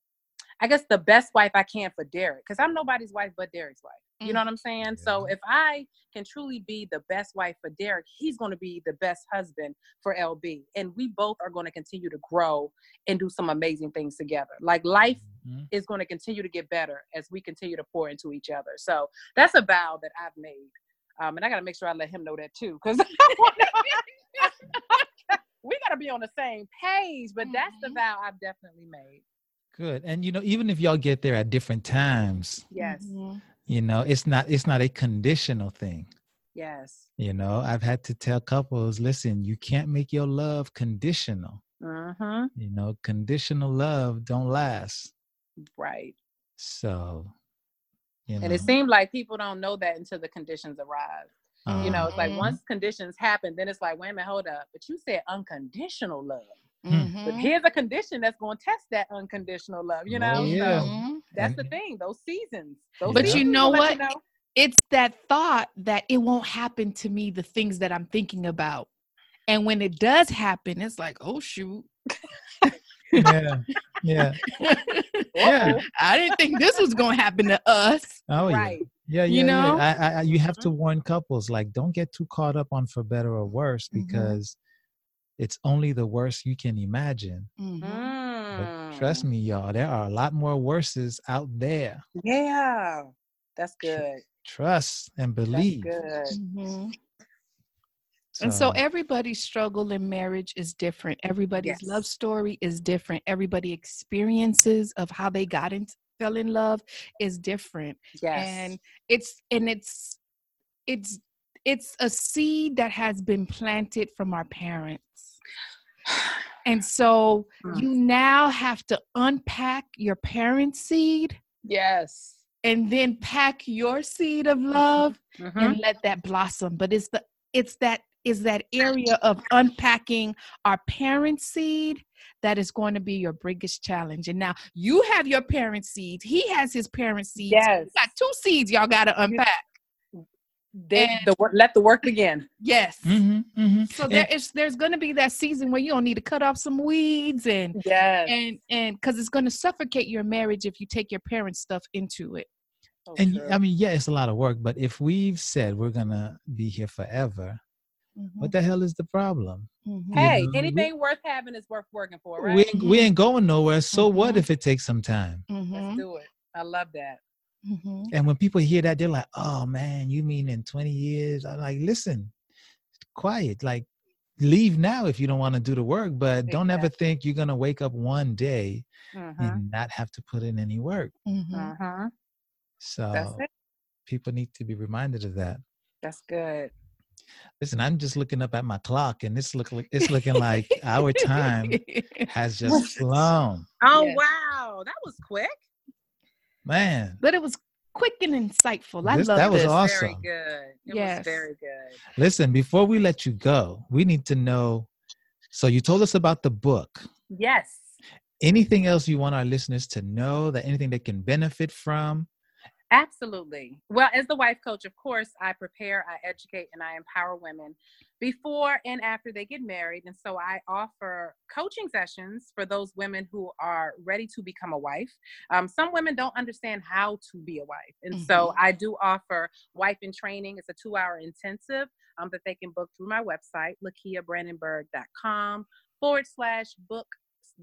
I guess, the best wife I can for Derek, because I'm nobody's wife but Derek's wife. You know what I'm saying? So if I can truly be the best wife for Derek, he's going to be the best husband for LB. And we both are going to continue to grow and do some amazing things together. Like life Mhm. is going to continue to get better as we continue to pour into each other. So that's a vow that I've made. Um, and I got to make sure I let him know that too, because we got to be on the same page. But that's the Mhm. vow I've definitely made. Good. And you know, even if y'all get there at different times, Yes. Mhm. you know, it's not it's not a conditional thing. Yes. You know, I've had to tell couples, listen, you can't make your love conditional. Mm-hmm. You know, conditional love don't last. Right. So, you know, And it seemed like people don't know that until the conditions arrive. You know, it's like Mhm. once conditions happen, then it's like, wait a minute, hold up. But you said unconditional love. But Mhm. here's a condition that's going to test that unconditional love, you Oh, know? yeah. So Mhm. that's the thing, those seasons. Those But you know will let what? know. It's that thought that it won't happen to me, the things that I'm thinking about. And when it does happen, it's like, oh shoot. yeah, yeah, yeah. I didn't think this was gonna happen to us. Oh yeah. Right. Yeah, You yeah, know? yeah. I, I, you have to warn couples like don't get too caught up on for better or worse Mhm. because it's only the worst you can imagine. Mhm. But trust Mm. me, y'all, there are a lot more worses out there. Yeah. That's good. Trust and That's believe. good. And so everybody's struggle in marriage is different. Everybody's love story is different. Everybody experiences of how they got into fell in love is different. Yes. And it's and it's it's it's a seed that has been planted from our parents. And so Mm. you now have to unpack your parents' seed yes. and then pack your seed of love Mhm. and let that blossom but it's the it's that is that area of unpacking our parent seed that is going to be your biggest challenge and now you have your parent seed he has his parent seed So Yes. you got two seeds y'all got to unpack Then And- the, let the work begin. yes hmm hmm so there is there's going to be that season where you don't need to cut off some weeds and Yes. and and because it's going to suffocate your marriage if you take your parent stuff into it So and true. I mean, yeah, it's a lot of work, but if we've said we're gonna be here forever, what the hell is the problem? Mhm. hey, know, we- anything worth having is worth working for, right? We ain't, we ain't going nowhere. So what Mhm. if it takes some time? Let's do it. I love that. Mhm. And when people hear that, they're like, "Oh man, you mean in 20 years?" I'm like, "Listen, quiet. Like, leave now if you don't want to do the work, but don't ever think you're gonna wake up one day and not have to put in any work." So That's it. people need to be reminded of that. That's good. Listen, I'm just looking up at my clock, and it's look like it's looking like our time has just flown. Oh Yes. wow, that was quick. Man, but it was quick and insightful. I This- love that was this. awesome. Very good. It Yes. was very good. listen, before we let you go, we need to know. So you told us about the book. Yes. Anything else you want our listeners to know? That anything they can benefit from? Absolutely. Well, as the wife coach, of course, I prepare, I educate, and I empower women before and after they get married. And so I offer coaching sessions for those women who are ready to become a wife. Um, some women don't understand how to be a wife. And so I do offer wife in training. It's a two hour intensive um, that they can book through my website, lakiabrandenburg.com forward slash book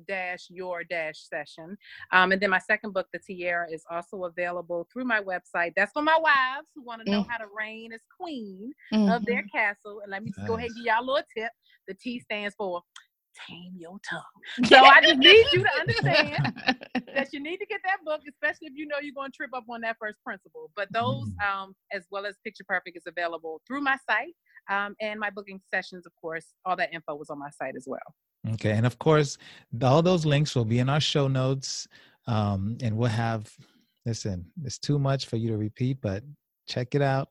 dash your dash session um, and then my second book the tiara is also available through my website that's for my wives who want to know Mm. how to reign as queen Mhm. of their castle and let me just go ahead and give y'all a little tip the t stands for tame your tongue so i just need you to understand that you need to get that book, especially if you know you're going to trip up on that first principle. But those, um, as well as Picture Perfect, is available through my site um, and my booking sessions. Of course, all that info was on my site as well. Okay, and of course, all those links will be in our show notes, um, and we'll have. Listen, it's too much for you to repeat, but check it out.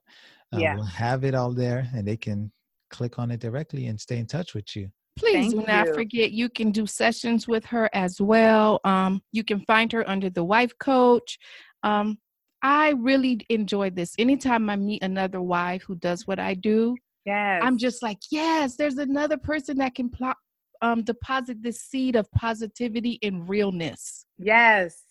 Uh, Yeah. We'll have it all there, and they can click on it directly and stay in touch with you. Please Thank do not you. forget you can do sessions with her as well. Um, you can find her under the wife coach. Um, I really enjoy this. Anytime I meet another wife who does what I do, Yes. I'm just like, yes, there's another person that can plot, um, deposit this seed of positivity and realness. yes.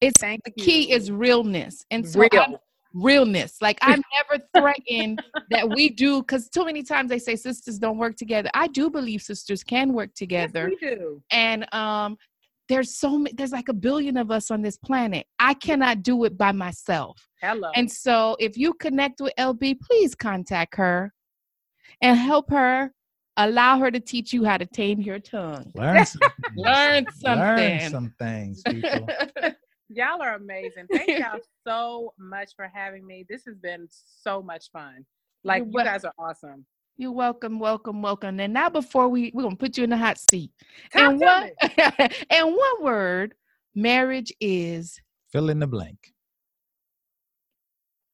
It's Thank the you. key is realness, and so real. I'm realness. Like I'm never threatened that we do because too many times they say sisters don't work together. I do believe sisters can work Yes, together, we do. and um, there's so many. There's like a billion of us on this planet. I cannot do it by myself. Hello. And so, if you connect with LB, please contact her and help her. Allow her to teach you how to tame your tongue. Learn something. Learn something. Learn some things, people. y'all are amazing. Thank y'all so much for having me. This has been so much fun. Like You're you wel- guys are awesome. You're welcome, welcome, welcome. And now, before we we're gonna put you in the hot seat. Talk and to one me. and one word, marriage is. Fill in the blank.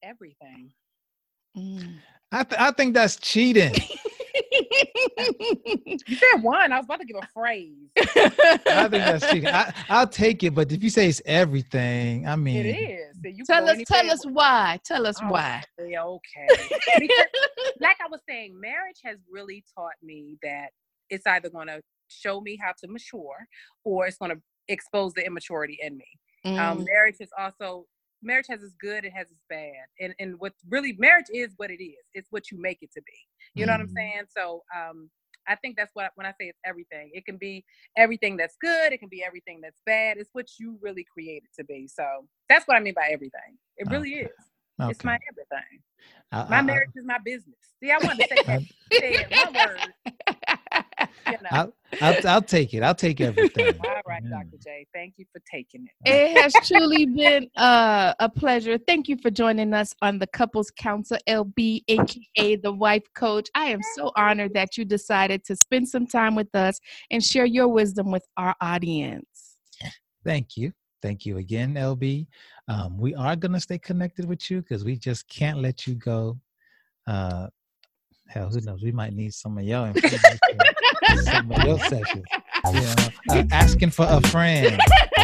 Everything. Mm. I, th- I think that's cheating. You said one. I was about to give a phrase. I think that's cheating. I, I'll take it, but if you say it's everything, I mean, It is. So you tell us, tell us why. Tell us Oh, why. Okay. okay. Because, like I was saying, marriage has really taught me that it's either going to show me how to mature or it's going to expose the immaturity in me. Um, Mm. marriage is also marriage has its good, it has its bad, and and what really marriage is what it is. It's what you make it to be. You know what I'm Mhm. saying? So um, I think that's what when I say it's everything. It can be everything that's good. It can be everything that's bad. It's what you really create it to be. So that's what I mean by everything. It really Okay. is. It's my everything. I- My I- marriage is my business. See, I wanted to say that. it word. You know. I'll, I'll, I'll take it. I'll take everything. All right, Yeah. Dr. J. Thank you for taking it. It has truly been uh, a pleasure. Thank you for joining us on the Couples Council LB, aka the Wife Coach. I am so honored that you decided to spend some time with us and share your wisdom with our audience. Thank you. Thank you again, LB. Um, we are going to stay connected with you because we just can't let you go. Uh, hell, who knows? We might need some of your information, some of your sessions. You know, uh, asking for a friend.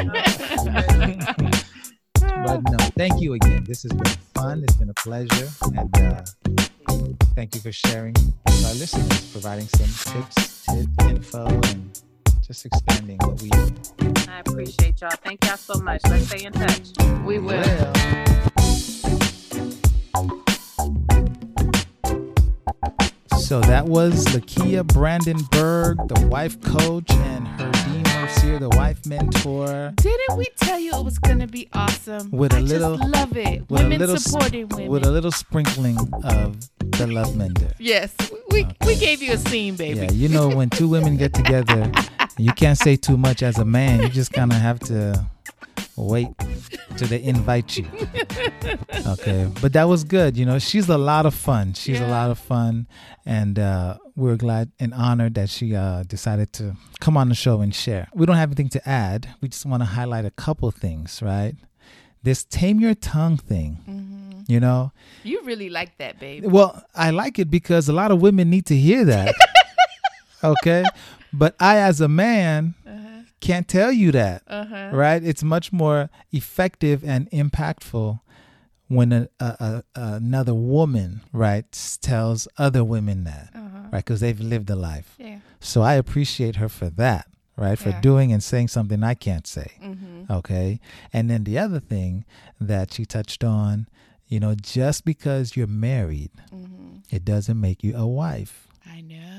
but no, thank you again. This has been fun. It's been a pleasure. And uh, thank you for sharing with our listeners, providing some tips, tip, info, and just expanding what we do. I appreciate y'all. Thank y'all so much. Let's stay in touch. we will. Well. So that was Lakia Brandenburg, the wife coach, and her Herdine Mercier, the wife mentor. Didn't we tell you it was going to be awesome? With a I little- just love it. with a Women little supporting women. With a little sprinkling of the love mender. yes, we, we gave you a scene, baby. Yeah, you know when two women get together, you can't say too much as a man. You just kind of have to wait till they invite you. okay, but that was good. You know, she's a lot of fun. She's a lot of fun, and uh, we're glad and honored that she uh, decided to come on the show and share. We don't have anything to add. We just want to highlight a couple things, right? This tame your tongue thing. Mm-hmm. You know, You really like that, babe. well, I like it because a lot of women need to hear that. okay, but I, as a man, Uh-huh. Can't tell you that Uh-huh. right? It's much more effective and impactful when a, a, a, another woman, right, tells other women that, Uh-huh. right, because they've lived a life. Yeah. So I appreciate her for that, right, for Yeah. doing and saying something I can't say. Mm-hmm. Okay. And then the other thing that she touched on, you know, just because you're married, Mm-hmm. it doesn't make you a wife. I know.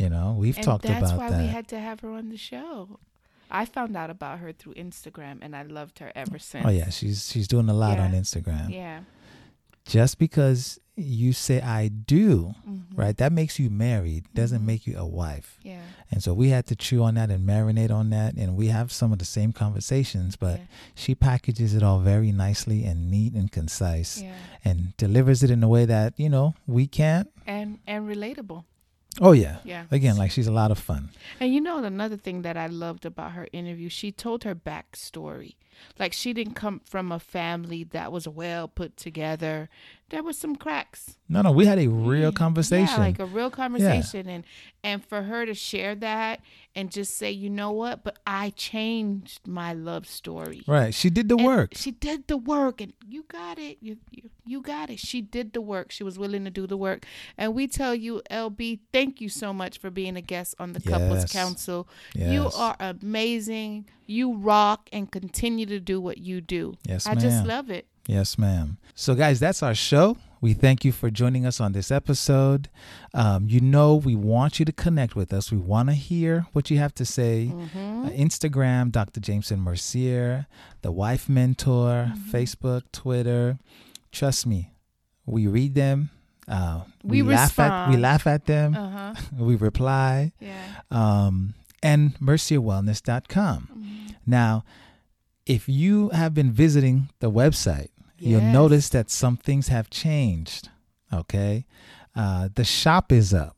You know, we've and talked about that. that's why we had to have her on the show. I found out about her through Instagram, and I loved her ever since. oh yeah, she's she's doing a lot Yeah. on Instagram. Yeah. Just because you say I do, Mm-hmm. right? That makes you married, doesn't Mhm. make you a wife. Yeah. And so we had to chew on that and marinate on that. And we have some of the same conversations, but yeah. she packages it all very nicely and neat and concise yeah. and delivers it in a way that, you know, we can't. And and relatable. Oh, yeah. Yeah. Again, like she's a lot of fun. And you know another thing that I loved about her interview, she told her backstory. Like she didn't come from a family that was well put together. There was some cracks. No, no, we had a real conversation. Yeah, like a real conversation and and for her to share that and just say, "You know what? But I changed my love story." right. She did the And work. She did the work and you got it. You, you you got it. She did the work. She was willing to do the work. And we tell you, LB, thank you so much for being a guest on the Couples Council. Yes. You are amazing. You rock and continue to do what you do. Yes, I just love it. Yes, ma'am. So, guys, that's our show. We thank you for joining us on this episode. Um, you know, we want you to connect with us. We want to hear what you have to say. Mm-hmm. Uh, Instagram, Dr. Jameson Mercier, The Wife Mentor, Mm-hmm. Facebook, Twitter. Trust me, we read them. Uh, We laugh at we laugh at them. Uh huh. we reply. Yeah. Um, and mercierwellness.com. Mm-hmm. Now, if you have been visiting the website, you'll notice that some things have changed. Okay. Uh, the shop is up.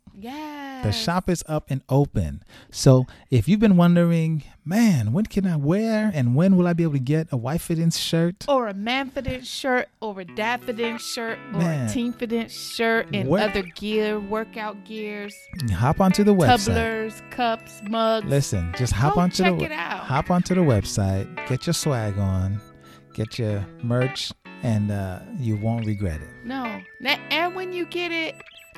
The shop is up and open. So if you've been wondering, man, when can I wear and when will I be able to get a Wifefident shirt? or a Manfident shirt, or a Dadfident shirt, or Man. a Teamfident shirt, and other gear, workout gears, Hop onto the website. cups, mugs. Listen, just hop Go onto check the it out. hop onto the website, get your swag on, get your merch, and uh, you won't regret it. No. And when you get it,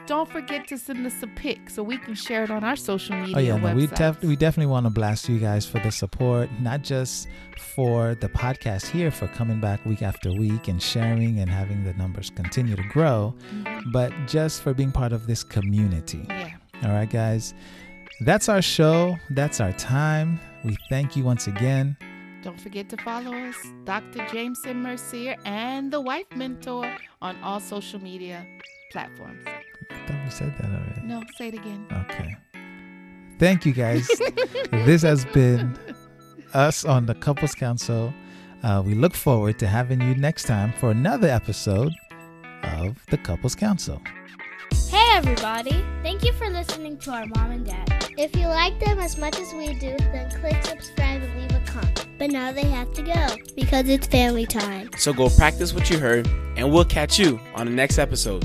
don't forget to send us a pic so we can share it on our social media Oh yeah, no, we def- we definitely want to blast you guys for the support, not just for the podcast here for coming back week after week and sharing and having the numbers continue to grow, Mhm. but just for being part of this community. Yeah. All right, guys, that's our show. That's our time. We thank you once again. Don't forget to follow us, Dr. Jameson Mercier and the Wife Mentor on all social media platforms. I thought we said that already. No, say it again. Okay. Thank you, guys. this has been us on the Couples Council. Uh, we look forward to having you next time for another episode of the Couples Council. Hey everybody! Thank you for listening to our mom and dad. If you like them as much as we do, then click subscribe and leave a comment. But now they have to go because it's family time. So go practice what you heard, and we'll catch you on the next episode.